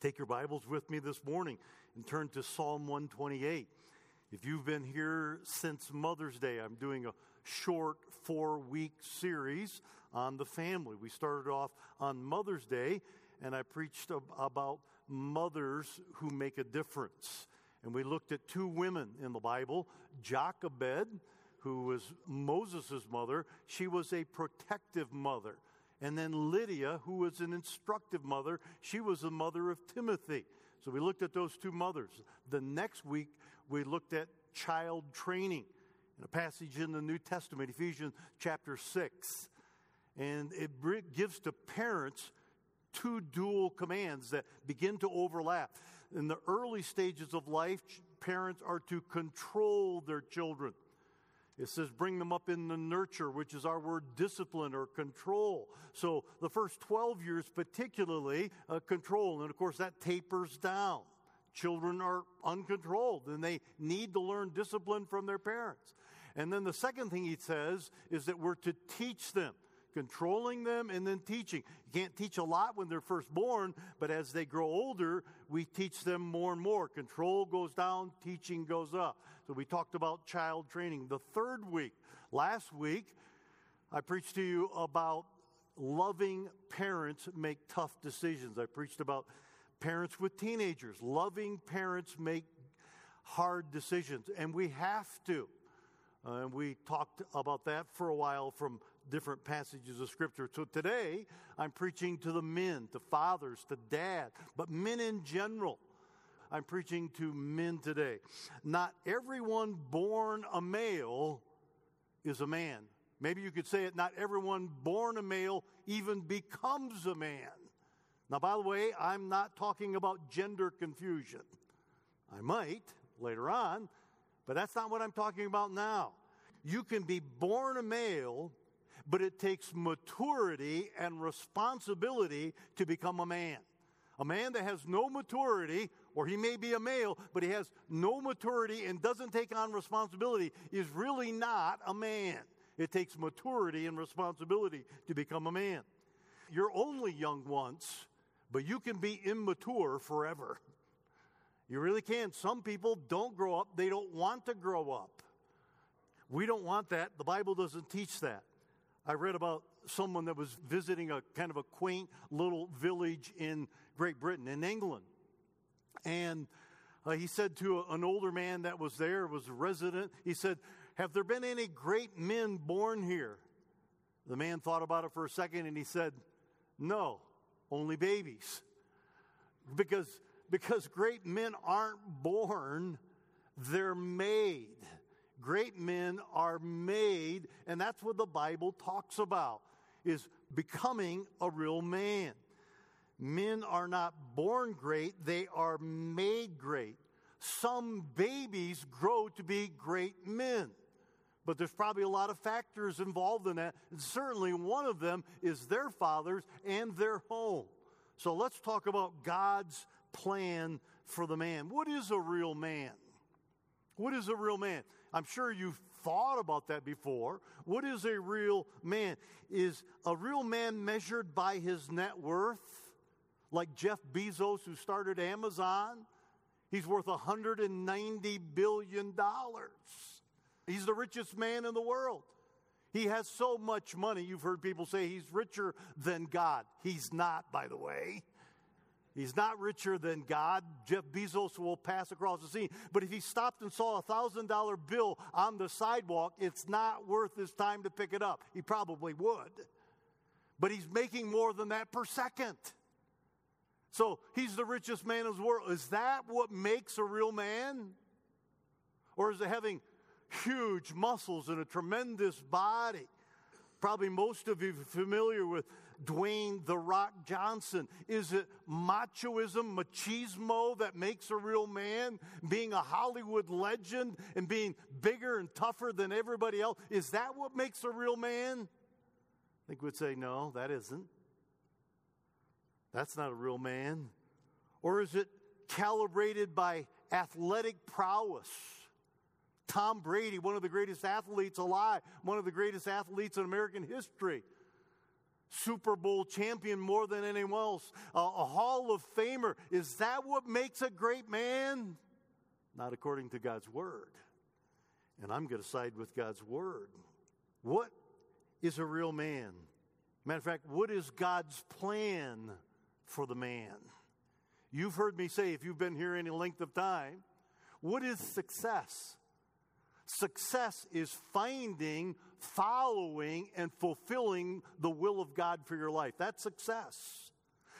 Take your Bibles with me this morning and turn to Psalm 128. If you've been here since Mother's Day, I'm doing a short four week series on the family. We started off on Mother's Day, and I preached about mothers who make a difference. And we looked at two women in the Bible Jochebed, who was Moses' mother, she was a protective mother. And then Lydia, who was an instructive mother, she was the mother of Timothy. So we looked at those two mothers. The next week, we looked at child training in a passage in the New Testament, Ephesians chapter 6. And it gives to parents two dual commands that begin to overlap. In the early stages of life, parents are to control their children. It says, bring them up in the nurture, which is our word discipline or control. So the first 12 years, particularly, uh, control. And of course, that tapers down. Children are uncontrolled and they need to learn discipline from their parents. And then the second thing he says is that we're to teach them controlling them and then teaching. You can't teach a lot when they're first born, but as they grow older, we teach them more and more. Control goes down, teaching goes up. So we talked about child training. The third week, last week, I preached to you about loving parents make tough decisions. I preached about parents with teenagers. Loving parents make hard decisions, and we have to. Uh, and we talked about that for a while from different passages of Scripture. So today, I'm preaching to the men, to fathers, to dad, but men in general. I'm preaching to men today. Not everyone born a male is a man. Maybe you could say it, not everyone born a male even becomes a man. Now, by the way, I'm not talking about gender confusion. I might later on, but that's not what I'm talking about now. You can be born a male but it takes maturity and responsibility to become a man. A man that has no maturity, or he may be a male, but he has no maturity and doesn't take on responsibility, is really not a man. It takes maturity and responsibility to become a man. You're only young once, but you can be immature forever. You really can. Some people don't grow up, they don't want to grow up. We don't want that. The Bible doesn't teach that. I read about someone that was visiting a kind of a quaint little village in Great Britain, in England. And uh, he said to a, an older man that was there, was a resident, he said, Have there been any great men born here? The man thought about it for a second and he said, No, only babies. Because, because great men aren't born, they're made. Great men are made, and that's what the Bible talks about, is becoming a real man. Men are not born great, they are made great. Some babies grow to be great men. But there's probably a lot of factors involved in that. And certainly one of them is their fathers and their home. So let's talk about God's plan for the man. What is a real man? What is a real man? I'm sure you've thought about that before. What is a real man? Is a real man measured by his net worth? Like Jeff Bezos, who started Amazon? He's worth $190 billion. He's the richest man in the world. He has so much money. You've heard people say he's richer than God. He's not, by the way. He's not richer than God. Jeff Bezos will pass across the scene. But if he stopped and saw a $1,000 bill on the sidewalk, it's not worth his time to pick it up. He probably would. But he's making more than that per second. So he's the richest man in the world. Is that what makes a real man? Or is it having huge muscles and a tremendous body? Probably most of you familiar with Dwayne The Rock Johnson? Is it machoism, machismo that makes a real man? Being a Hollywood legend and being bigger and tougher than everybody else? Is that what makes a real man? I think we'd say, no, that isn't. That's not a real man. Or is it calibrated by athletic prowess? Tom Brady, one of the greatest athletes alive, one of the greatest athletes in American history. Super Bowl champion more than anyone else, a, a Hall of Famer. Is that what makes a great man? Not according to God's Word. And I'm going to side with God's Word. What is a real man? Matter of fact, what is God's plan for the man? You've heard me say, if you've been here any length of time, what is success? Success is finding, following, and fulfilling the will of God for your life. That's success.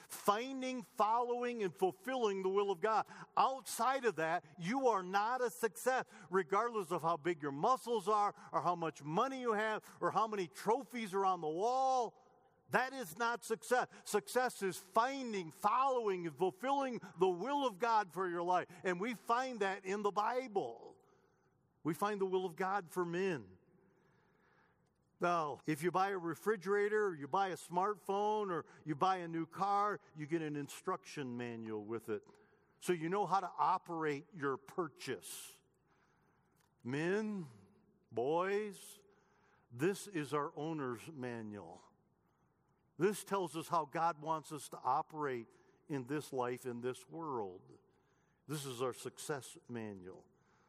Finding, following, and fulfilling the will of God. Outside of that, you are not a success, regardless of how big your muscles are, or how much money you have, or how many trophies are on the wall. That is not success. Success is finding, following, and fulfilling the will of God for your life. And we find that in the Bible. We find the will of God for men. Now, if you buy a refrigerator, or you buy a smartphone, or you buy a new car, you get an instruction manual with it. So you know how to operate your purchase. Men, boys, this is our owner's manual. This tells us how God wants us to operate in this life, in this world. This is our success manual.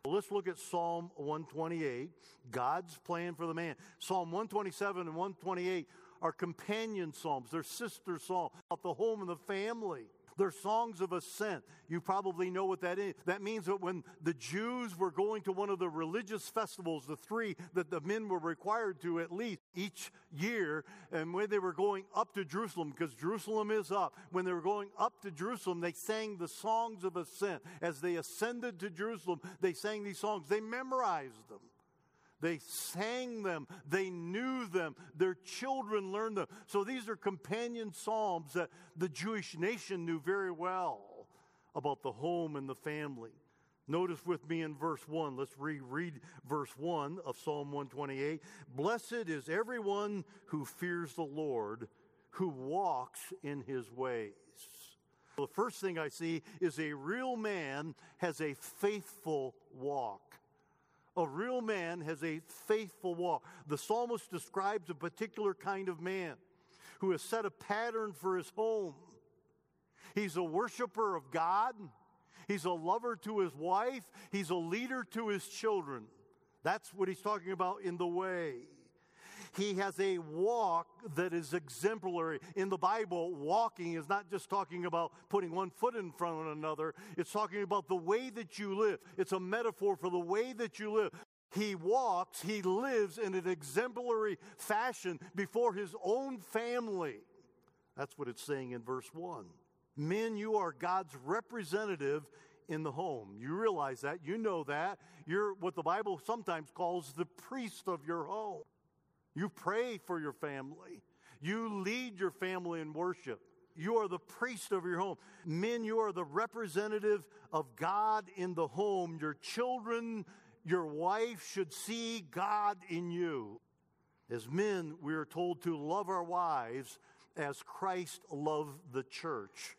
Let's look at Psalm 128, God's plan for the man. Psalm 127 and 128 are companion psalms, they're sister psalms about the home and the family. They're songs of ascent. You probably know what that is. That means that when the Jews were going to one of the religious festivals, the three that the men were required to at least each year, and when they were going up to Jerusalem, because Jerusalem is up, when they were going up to Jerusalem, they sang the songs of ascent. As they ascended to Jerusalem, they sang these songs. They memorized them. They sang them. They knew them. Their children learned them. So these are companion psalms that the Jewish nation knew very well about the home and the family. Notice with me in verse 1. Let's reread verse 1 of Psalm 128. Blessed is everyone who fears the Lord, who walks in his ways. The first thing I see is a real man has a faithful walk. A real man has a faithful walk. The psalmist describes a particular kind of man who has set a pattern for his home. He's a worshiper of God, he's a lover to his wife, he's a leader to his children. That's what he's talking about in the way. He has a walk that is exemplary. In the Bible, walking is not just talking about putting one foot in front of another, it's talking about the way that you live. It's a metaphor for the way that you live. He walks, he lives in an exemplary fashion before his own family. That's what it's saying in verse 1. Men, you are God's representative in the home. You realize that. You know that. You're what the Bible sometimes calls the priest of your home. You pray for your family. You lead your family in worship. You are the priest of your home. Men, you are the representative of God in the home. Your children, your wife should see God in you. As men, we are told to love our wives as Christ loved the church.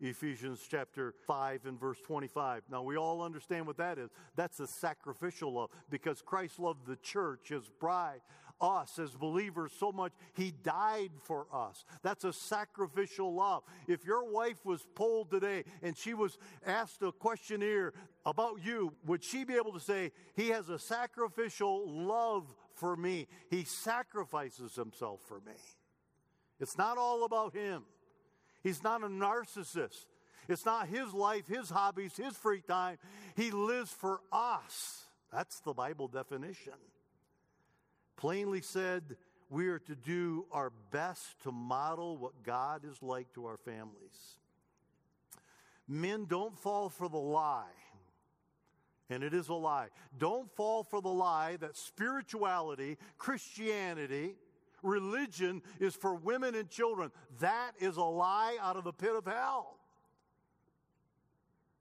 Ephesians chapter 5 and verse 25. Now, we all understand what that is. That's a sacrificial love because Christ loved the church, his bride us as believers so much, he died for us. That's a sacrificial love. If your wife was polled today and she was asked a questionnaire about you, would she be able to say, He has a sacrificial love for me? He sacrifices himself for me. It's not all about him. He's not a narcissist. It's not his life, his hobbies, his free time. He lives for us. That's the Bible definition plainly said, we are to do our best to model what God is like to our families. Men, don't fall for the lie, and it is a lie. Don't fall for the lie that spirituality, Christianity, religion is for women and children. That is a lie out of the pit of hell.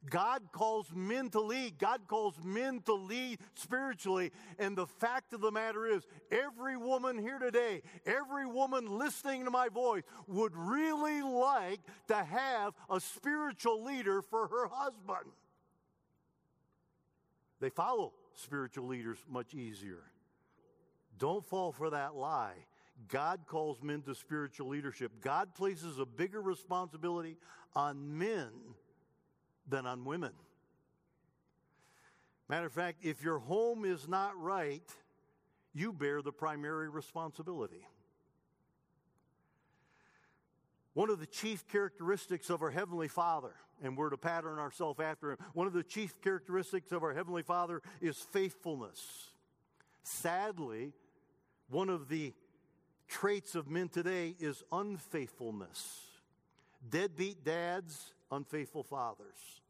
God calls men to lead. God calls men to lead spiritually. And the fact of the matter is, every woman here today, every woman listening to my voice would really like to have a spiritual leader for her husband. They follow spiritual leaders much easier. Don't fall for that lie. God calls men to spiritual leadership. God places a bigger responsibility on men than on women. Matter of fact, if your home is not right, you bear the primary responsibility. One of the chief characteristics of our Heavenly Father, and we're to pattern ourselves after Him, one of the chief characteristics of our Heavenly Father is faithfulness. Sadly, one of the traits of men today is unfaithfulness. Deadbeat dads, unfaithful fathers.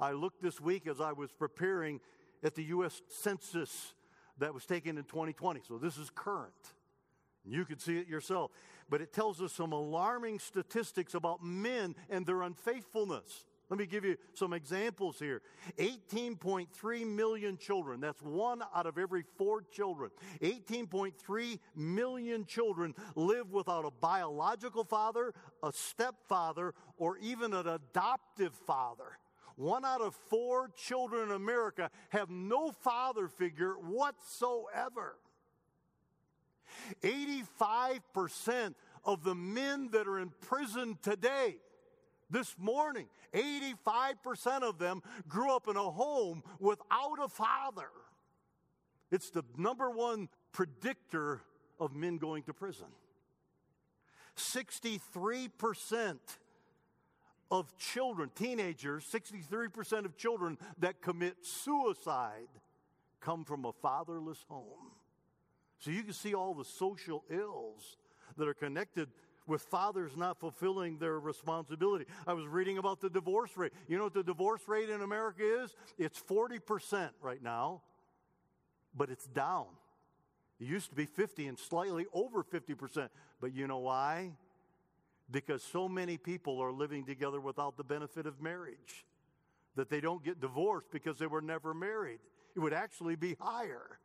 I looked this week as I was preparing at the U.S. Census that was taken in 2020. So this is current. You can see it yourself. But it tells us some alarming statistics about men and their unfaithfulness. Let me give you some examples here. 18.3 million children, that's one out of every four children. 18.3 million children live without a biological father, a stepfather, or even an adoptive father. One out of four children in America have no father figure whatsoever. 85% of the men that are in prison today, this morning, 85% of them grew up in a home without a father. It's the number one predictor of men going to prison. 63% of children, teenagers, 63% of children that commit suicide come from a fatherless home. So you can see all the social ills that are connected with fathers not fulfilling their responsibility. I was reading about the divorce rate. You know what the divorce rate in America is? It's 40% right now, but it's down. It used to be 50 and slightly over 50%. But you know why? because so many people are living together without the benefit of marriage that they don't get divorced because they were never married. It would actually be higher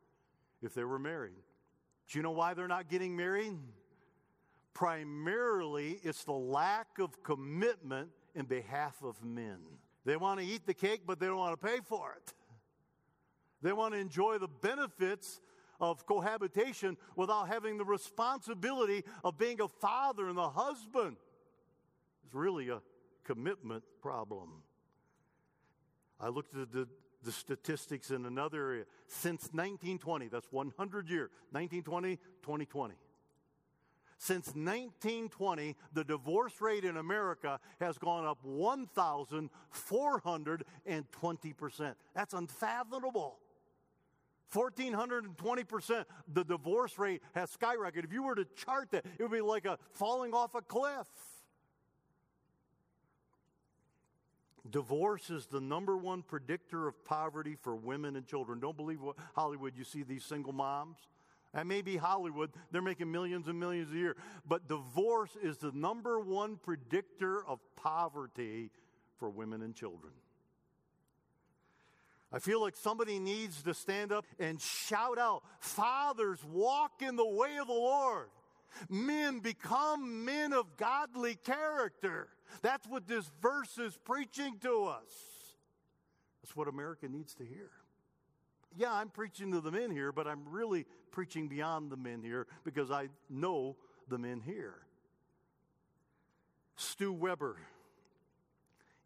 if they were married. Do you know why they're not getting married? Primarily, it's the lack of commitment in behalf of men. They want to eat the cake, but they don't want to pay for it. They want to enjoy the benefits of cohabitation without having the responsibility of being a father and a husband. It's really a commitment problem. I looked at the, the statistics in another area. Since 1920, that's 100 years, 1920, 2020. Since 1920, the divorce rate in America has gone up 1,420%. That's unfathomable. 1,420%. The divorce rate has skyrocketed. If you were to chart that, it would be like a falling off a cliff. Divorce is the number one predictor of poverty for women and children. Don't believe what Hollywood you see these single moms. That may be Hollywood. They're making millions and millions a year. But divorce is the number one predictor of poverty for women and children. I feel like somebody needs to stand up and shout out, Fathers, walk in the way of the Lord. Men, become men of godly character. That's what this verse is preaching to us. That's what America needs to hear. Yeah, I'm preaching to the men here, but I'm really preaching beyond the men here because I know the men here. Stu Weber,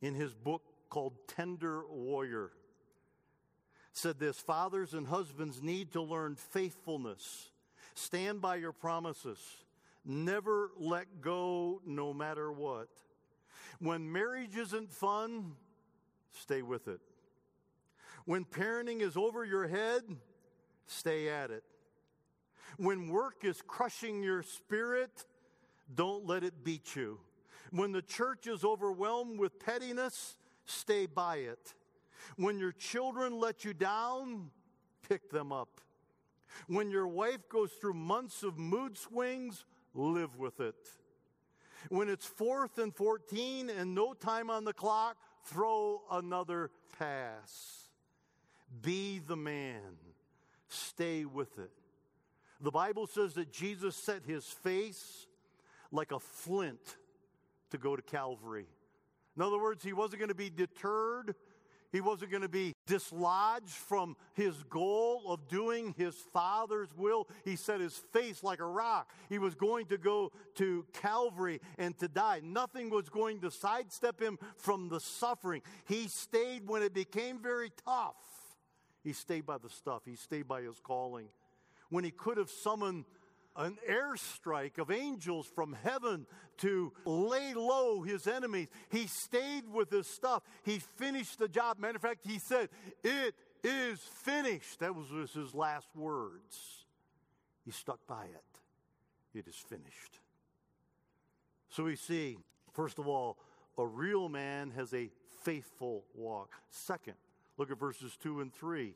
in his book called Tender Warrior, said this Fathers and husbands need to learn faithfulness. Stand by your promises. Never let go no matter what. When marriage isn't fun, stay with it. When parenting is over your head, stay at it. When work is crushing your spirit, don't let it beat you. When the church is overwhelmed with pettiness, stay by it. When your children let you down, pick them up. When your wife goes through months of mood swings, live with it. When it's fourth and 14 and no time on the clock, throw another pass. Be the man. Stay with it. The Bible says that Jesus set his face like a flint to go to Calvary. In other words, he wasn't going to be deterred He wasn't going to be dislodged from his goal of doing his father's will. He set his face like a rock. He was going to go to Calvary and to die. Nothing was going to sidestep him from the suffering. He stayed when it became very tough. He stayed by the stuff, he stayed by his calling. When he could have summoned an airstrike of angels from heaven to lay low his enemies. He stayed with his stuff. He finished the job. Matter of fact, he said, It is finished. That was his last words. He stuck by it. It is finished. So we see, first of all, a real man has a faithful walk. Second, look at verses 2 and 3.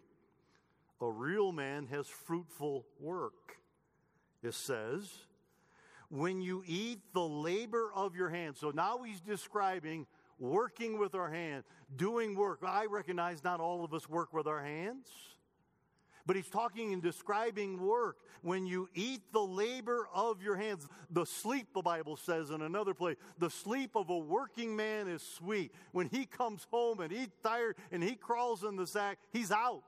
A real man has fruitful work it says, when you eat the labor of your hands. So now he's describing working with our hands, doing work. I recognize not all of us work with our hands, but he's talking and describing work. When you eat the labor of your hands, the sleep, the Bible says in another place, the sleep of a working man is sweet. When he comes home and he's tired and he crawls in the sack, he's out.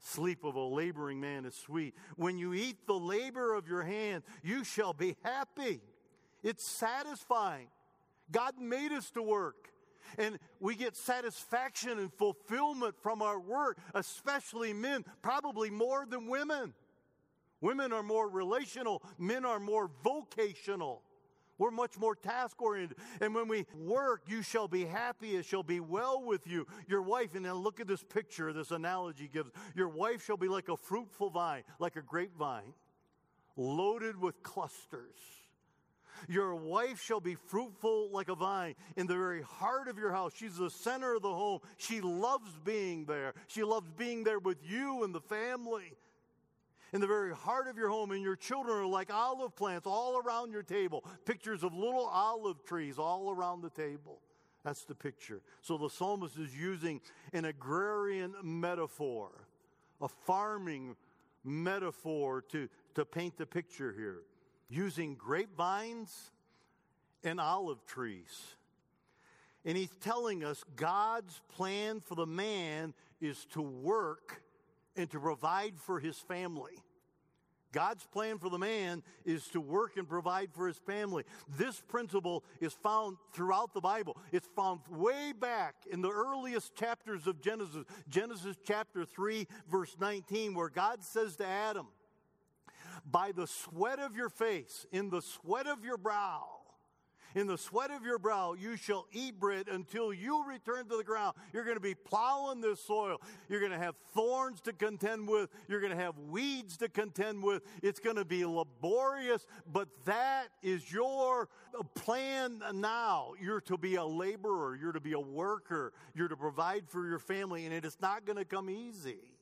Sleep of a laboring man is sweet. When you eat the labor of your hand, you shall be happy. It's satisfying. God made us to work. And we get satisfaction and fulfillment from our work, especially men, probably more than women. Women are more relational, men are more vocational. We're much more task oriented. And when we work, you shall be happy, it shall be well with you. Your wife, and now look at this picture, this analogy gives. Your wife shall be like a fruitful vine, like a grapevine, loaded with clusters. Your wife shall be fruitful like a vine in the very heart of your house. She's the center of the home. She loves being there. She loves being there with you and the family in the very heart of your home, and your children are like olive plants all around your table. Pictures of little olive trees all around the table. That's the picture. So the psalmist is using an agrarian metaphor, a farming metaphor to, to paint the picture here, using grapevines and olive trees. And he's telling us God's plan for the man is to work and to provide for his family. God's plan for the man is to work and provide for his family. This principle is found throughout the Bible. It's found way back in the earliest chapters of Genesis, Genesis chapter 3, verse 19, where God says to Adam, By the sweat of your face, in the sweat of your brow, in the sweat of your brow, you shall eat bread until you return to the ground. You're going to be plowing this soil. You're going to have thorns to contend with. You're going to have weeds to contend with. It's going to be laborious, but that is your plan now. You're to be a laborer. You're to be a worker. You're to provide for your family, and it is not going to come easy.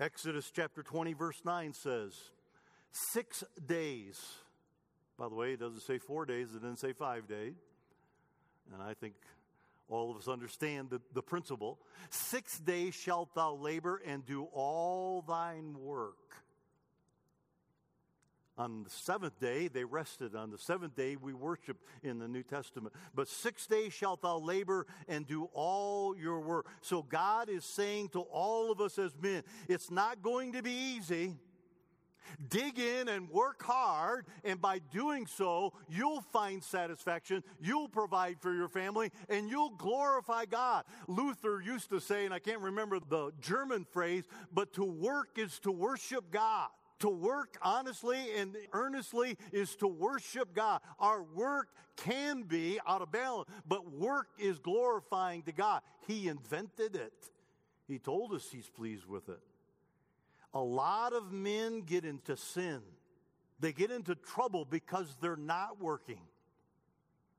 Exodus chapter 20, verse 9 says, Six days by the way, it doesn't say four days, it doesn't say five days. And I think all of us understand the, the principle. Six days shalt thou labor and do all thine work. On the seventh day, they rested. On the seventh day, we worship in the New Testament. But six days shalt thou labor and do all your work. So God is saying to all of us as men, it's not going to be easy. Dig in and work hard, and by doing so, you'll find satisfaction, you'll provide for your family, and you'll glorify God. Luther used to say, and I can't remember the German phrase, but to work is to worship God. To work honestly and earnestly is to worship God. Our work can be out of balance, but work is glorifying to God. He invented it. He told us He's pleased with it. A lot of men get into sin. They get into trouble because they're not working.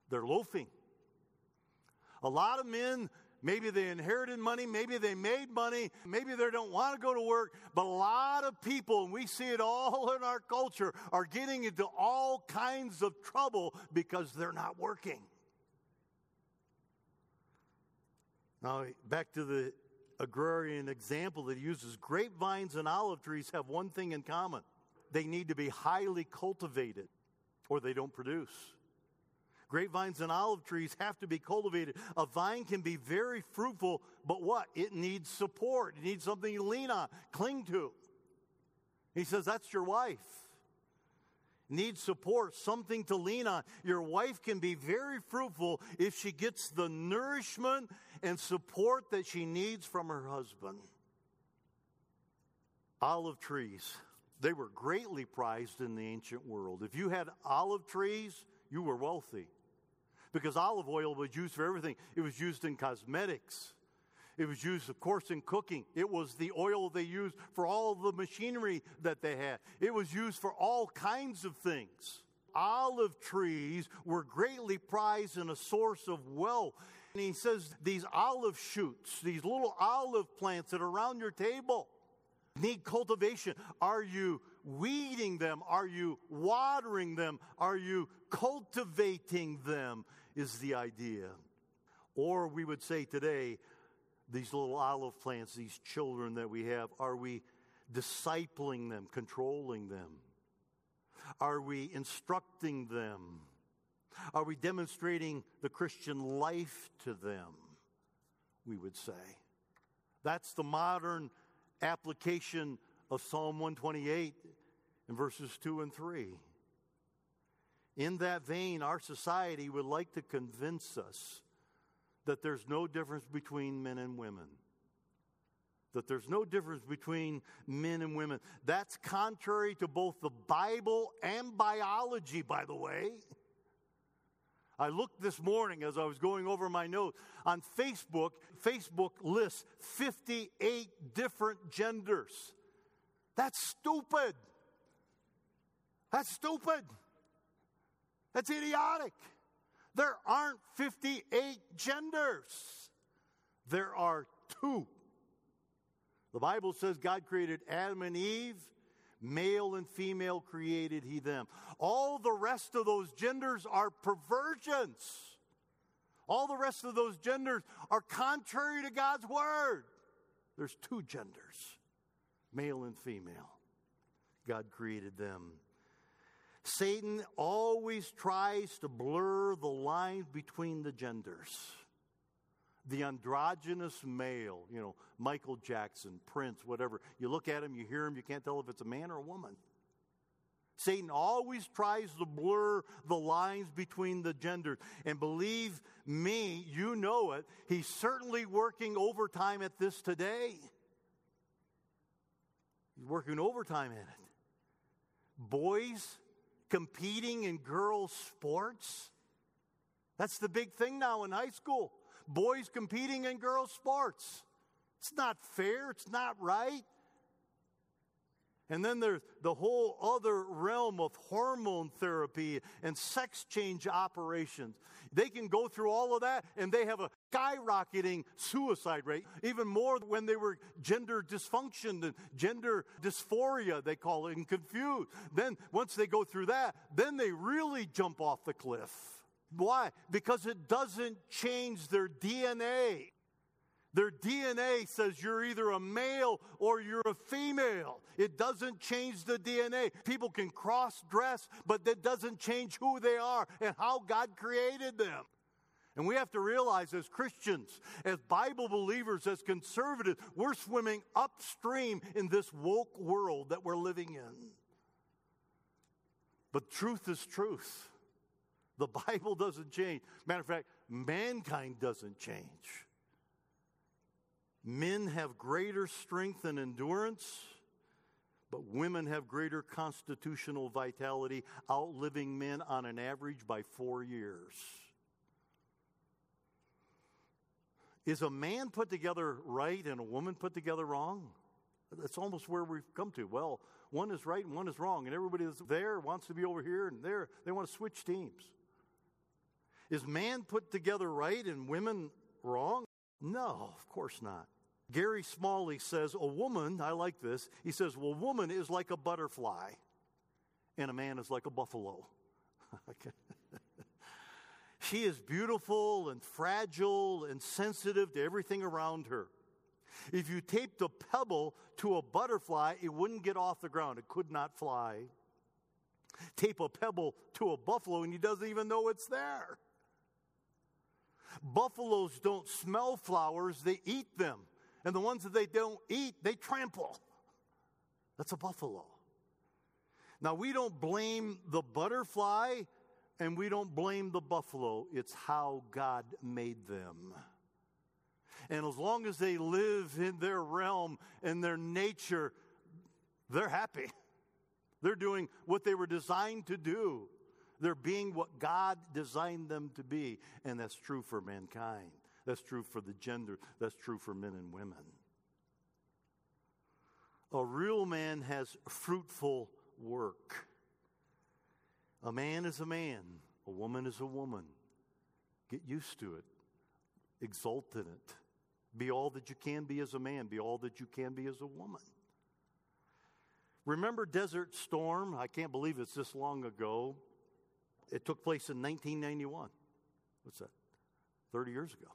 They're loafing. A lot of men, maybe they inherited money, maybe they made money, maybe they don't want to go to work, but a lot of people, and we see it all in our culture, are getting into all kinds of trouble because they're not working. Now, back to the agrarian example that he uses grapevines and olive trees have one thing in common they need to be highly cultivated or they don't produce. Grapevines and olive trees have to be cultivated. A vine can be very fruitful, but what? It needs support. It needs something to lean on, cling to. He says, That's your wife. Needs support, something to lean on. Your wife can be very fruitful if she gets the nourishment and support that she needs from her husband. Olive trees, they were greatly prized in the ancient world. If you had olive trees, you were wealthy because olive oil was used for everything. It was used in cosmetics. It was used, of course, in cooking. It was the oil they used for all the machinery that they had. It was used for all kinds of things. Olive trees were greatly prized and a source of wealth. And he says these olive shoots, these little olive plants that are around your table, need cultivation. Are you weeding them? Are you watering them? Are you cultivating them? Is the idea. Or we would say today, these little olive plants, these children that we have, are we discipling them, controlling them? Are we instructing them? Are we demonstrating the Christian life to them? We would say. That's the modern application of Psalm 128 in verses 2 and 3. In that vein, our society would like to convince us that there's no difference between men and women. That there's no difference between men and women. That's contrary to both the Bible and biology, by the way. I looked this morning as I was going over my notes on Facebook. Facebook lists 58 different genders. That's stupid. That's stupid. That's idiotic. There aren't 58 genders, there are two. The Bible says God created Adam and Eve, male and female created he them. All the rest of those genders are perversions. All the rest of those genders are contrary to God's word. There's two genders, male and female. God created them. Satan always tries to blur the lines between the genders. The androgynous male, you know, Michael Jackson, Prince, whatever. You look at him, you hear him, you can't tell if it's a man or a woman. Satan always tries to blur the lines between the genders. And believe me, you know it. He's certainly working overtime at this today. He's working overtime at it. Boys competing in girls' sports. That's the big thing now in high school. Boys competing in girls' sports. It's not fair, it's not right. And then there's the whole other realm of hormone therapy and sex change operations. They can go through all of that and they have a skyrocketing suicide rate, even more when they were gender dysfunction and gender dysphoria, they call it, and confused. Then once they go through that, then they really jump off the cliff. Why? Because it doesn't change their DNA. Their DNA says you're either a male or you're a female. It doesn't change the DNA. People can cross dress, but that doesn't change who they are and how God created them. And we have to realize as Christians, as Bible believers, as conservatives, we're swimming upstream in this woke world that we're living in. But truth is truth. The Bible doesn't change. Matter of fact, mankind doesn't change. Men have greater strength and endurance, but women have greater constitutional vitality, outliving men on an average by four years. Is a man put together right and a woman put together wrong? That's almost where we've come to. Well, one is right and one is wrong, and everybody that's there wants to be over here and there. They want to switch teams. Is man put together right and women wrong? No, of course not. Gary Smalley says, A woman, I like this, he says, Well, woman is like a butterfly, and a man is like a buffalo. she is beautiful and fragile and sensitive to everything around her. If you taped a pebble to a butterfly, it wouldn't get off the ground, it could not fly. Tape a pebble to a buffalo and he doesn't even know it's there. Buffaloes don't smell flowers, they eat them. And the ones that they don't eat, they trample. That's a buffalo. Now, we don't blame the butterfly and we don't blame the buffalo. It's how God made them. And as long as they live in their realm and their nature, they're happy. They're doing what they were designed to do. They're being what God designed them to be. And that's true for mankind. That's true for the gender. That's true for men and women. A real man has fruitful work. A man is a man, a woman is a woman. Get used to it, exult in it. Be all that you can be as a man, be all that you can be as a woman. Remember Desert Storm? I can't believe it's this long ago. It took place in 1991. What's that? 30 years ago.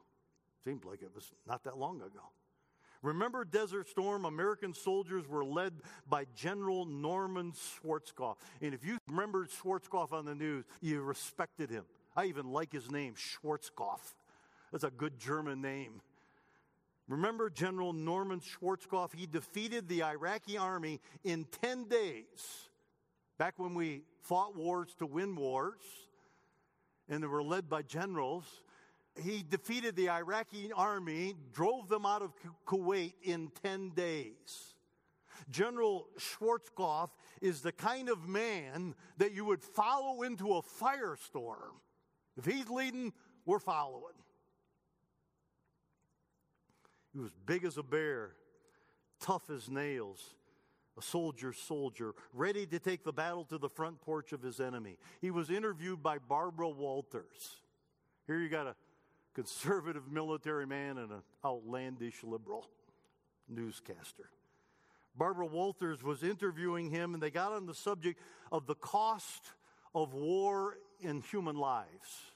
Seemed like it was not that long ago. Remember Desert Storm? American soldiers were led by General Norman Schwarzkopf. And if you remembered Schwarzkopf on the news, you respected him. I even like his name, Schwarzkopf. That's a good German name. Remember General Norman Schwarzkopf? He defeated the Iraqi army in 10 days. Back when we fought wars to win wars, and they were led by generals, he defeated the Iraqi army, drove them out of Kuwait in 10 days. General Schwarzkopf is the kind of man that you would follow into a firestorm. If he's leading, we're following. He was big as a bear, tough as nails, a soldier, soldier, ready to take the battle to the front porch of his enemy. He was interviewed by Barbara Walters. Here you got a conservative military man and an outlandish liberal newscaster. Barbara Walters was interviewing him, and they got on the subject of the cost of war in human lives.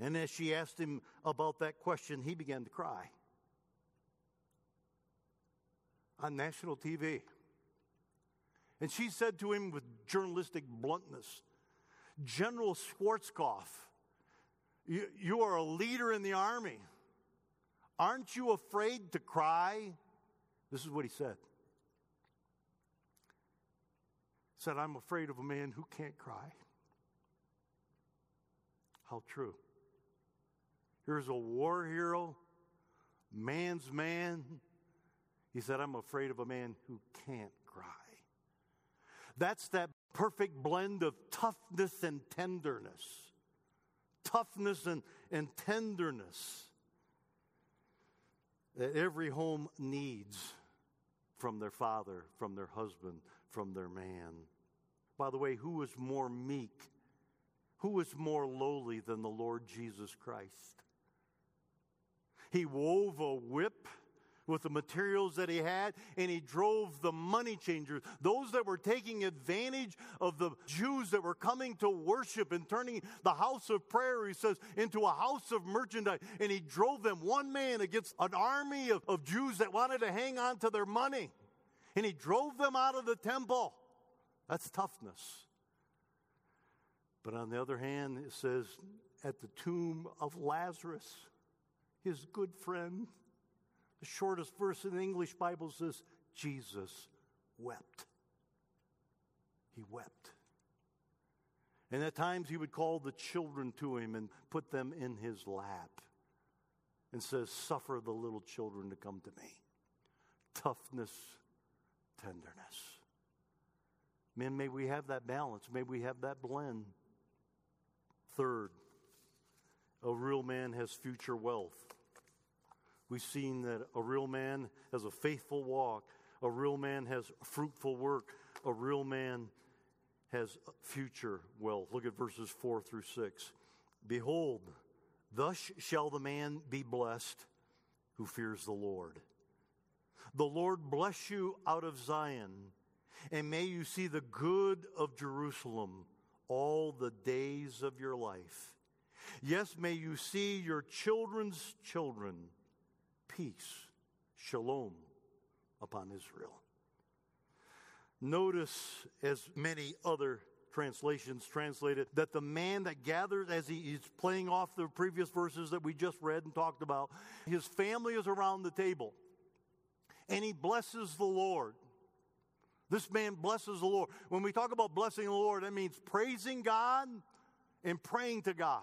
And as she asked him about that question, he began to cry on national TV. And she said to him with journalistic bluntness General Schwarzkopf, you, you are a leader in the army. Aren't you afraid to cry? This is what he said. He said, I'm afraid of a man who can't cry. How true. Here's a war hero, man's man. He said, I'm afraid of a man who can't cry. That's that perfect blend of toughness and tenderness. Toughness and, and tenderness that every home needs from their father, from their husband, from their man. By the way, who is more meek? Who is more lowly than the Lord Jesus Christ? He wove a whip with the materials that he had, and he drove the money changers, those that were taking advantage of the Jews that were coming to worship and turning the house of prayer, he says, into a house of merchandise. And he drove them, one man against an army of, of Jews that wanted to hang on to their money. And he drove them out of the temple. That's toughness. But on the other hand, it says, at the tomb of Lazarus, his good friend. The shortest verse in the English Bible says, Jesus wept. He wept. And at times he would call the children to him and put them in his lap and says, Suffer the little children to come to me. Toughness, tenderness. Men, may we have that balance. May we have that blend. Third, a real man has future wealth. We've seen that a real man has a faithful walk, a real man has fruitful work, a real man has future wealth. Look at verses 4 through 6. Behold, thus shall the man be blessed who fears the Lord. The Lord bless you out of Zion, and may you see the good of Jerusalem all the days of your life. Yes, may you see your children's children peace, shalom upon Israel. Notice, as many other translations translate it, that the man that gathers, as he is playing off the previous verses that we just read and talked about, his family is around the table and he blesses the Lord. This man blesses the Lord. When we talk about blessing the Lord, that means praising God and praying to God.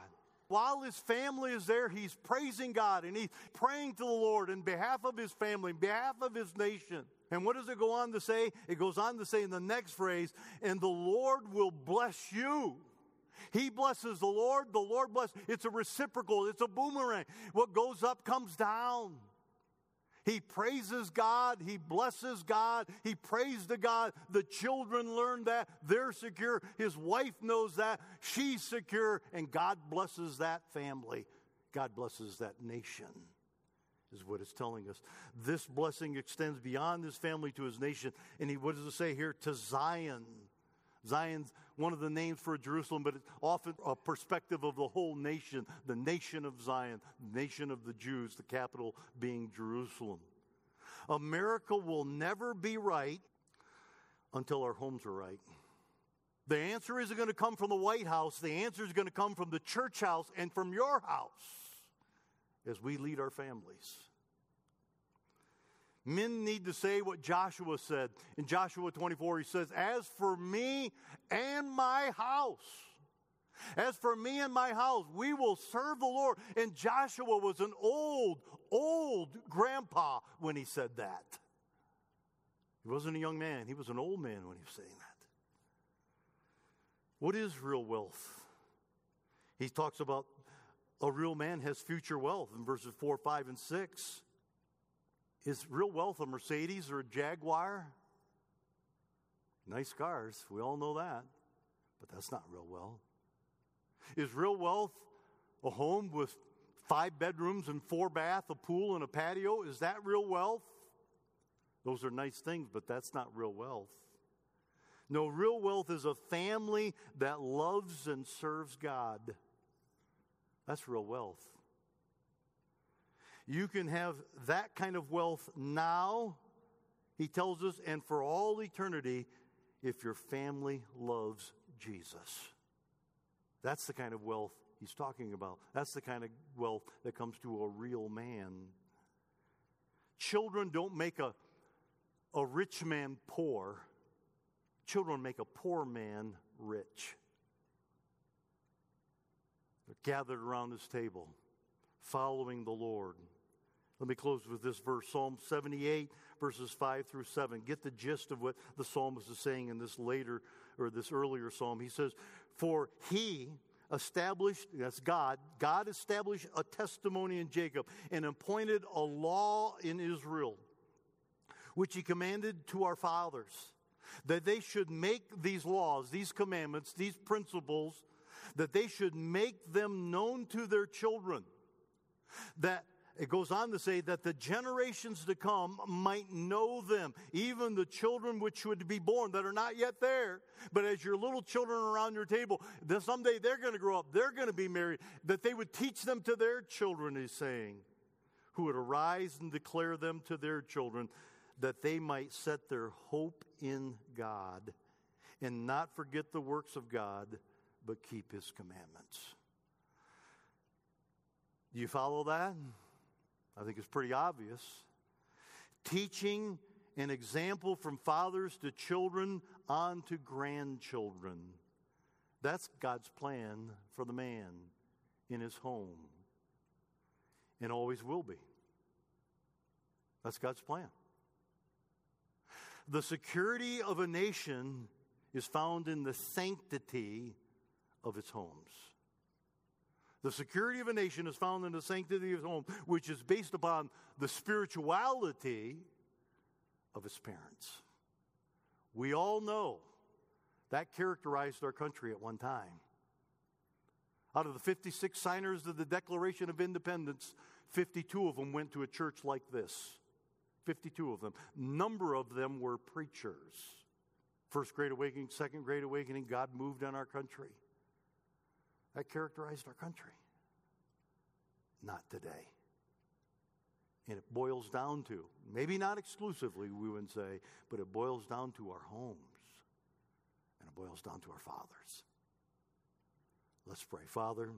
While his family is there, he's praising God and he's praying to the Lord in behalf of his family, in behalf of his nation. And what does it go on to say? It goes on to say in the next phrase, and the Lord will bless you. He blesses the Lord, the Lord bless. It's a reciprocal, it's a boomerang. What goes up comes down. He praises God. He blesses God. He prays to God. The children learn that. They're secure. His wife knows that. She's secure. And God blesses that family. God blesses that nation, is what it's telling us. This blessing extends beyond his family to his nation. And he, what does it say here? To Zion. Zion's one of the names for Jerusalem, but it's often a perspective of the whole nation, the nation of Zion, nation of the Jews, the capital being Jerusalem. America will never be right until our homes are right. The answer isn't going to come from the White House. The answer is going to come from the church house and from your house as we lead our families. Men need to say what Joshua said. In Joshua 24, he says, As for me and my house, as for me and my house, we will serve the Lord. And Joshua was an old, old grandpa when he said that. He wasn't a young man, he was an old man when he was saying that. What is real wealth? He talks about a real man has future wealth in verses 4, 5, and 6. Is real wealth a Mercedes or a Jaguar? Nice cars, we all know that, but that's not real wealth. Is real wealth a home with five bedrooms and four bath, a pool and a patio? Is that real wealth? Those are nice things, but that's not real wealth. No, real wealth is a family that loves and serves God. That's real wealth. You can have that kind of wealth now, he tells us, and for all eternity if your family loves Jesus. That's the kind of wealth he's talking about. That's the kind of wealth that comes to a real man. Children don't make a, a rich man poor, children make a poor man rich. They're gathered around this table, following the Lord. Let me close with this verse Psalm 78, verses 5 through 7. Get the gist of what the psalmist is saying in this later or this earlier psalm. He says, For he established, that's God, God established a testimony in Jacob and appointed a law in Israel, which he commanded to our fathers, that they should make these laws, these commandments, these principles, that they should make them known to their children. That it goes on to say that the generations to come might know them, even the children which would be born that are not yet there. But as your little children around your table, then someday they're going to grow up, they're going to be married, that they would teach them to their children, he's saying, who would arise and declare them to their children, that they might set their hope in God and not forget the works of God, but keep his commandments. Do you follow that? I think it's pretty obvious. Teaching an example from fathers to children on to grandchildren. That's God's plan for the man in his home and always will be. That's God's plan. The security of a nation is found in the sanctity of its homes. The security of a nation is found in the sanctity of home, which is based upon the spirituality of its parents. We all know that characterized our country at one time. Out of the 56 signers of the Declaration of Independence, 52 of them went to a church like this. 52 of them. Number of them were preachers. First Great Awakening, Second Great Awakening, God moved on our country. That characterized our country. Not today. And it boils down to, maybe not exclusively, we would say, but it boils down to our homes. And it boils down to our fathers. Let's pray. Father,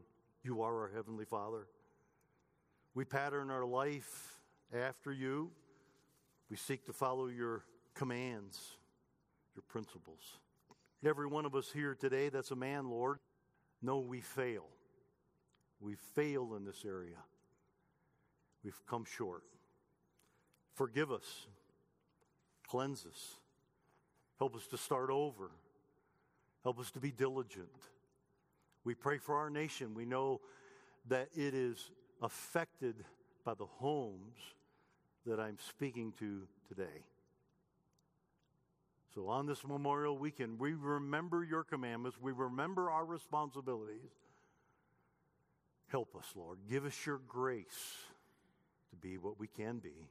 you are our Heavenly Father. We pattern our life after you. We seek to follow your commands, your principles. Every one of us here today that's a man, Lord, know we fail. We fail in this area. We've come short. Forgive us. Cleanse us. Help us to start over. Help us to be diligent. We pray for our nation. We know that it is affected by the homes that I'm speaking to today. So, on this Memorial Weekend, we remember your commandments, we remember our responsibilities. Help us, Lord. Give us your grace to be what we can be.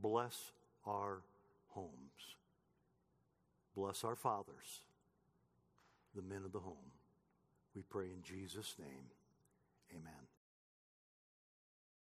Bless our homes. Bless our fathers, the men of the home. We pray in Jesus' name. Amen.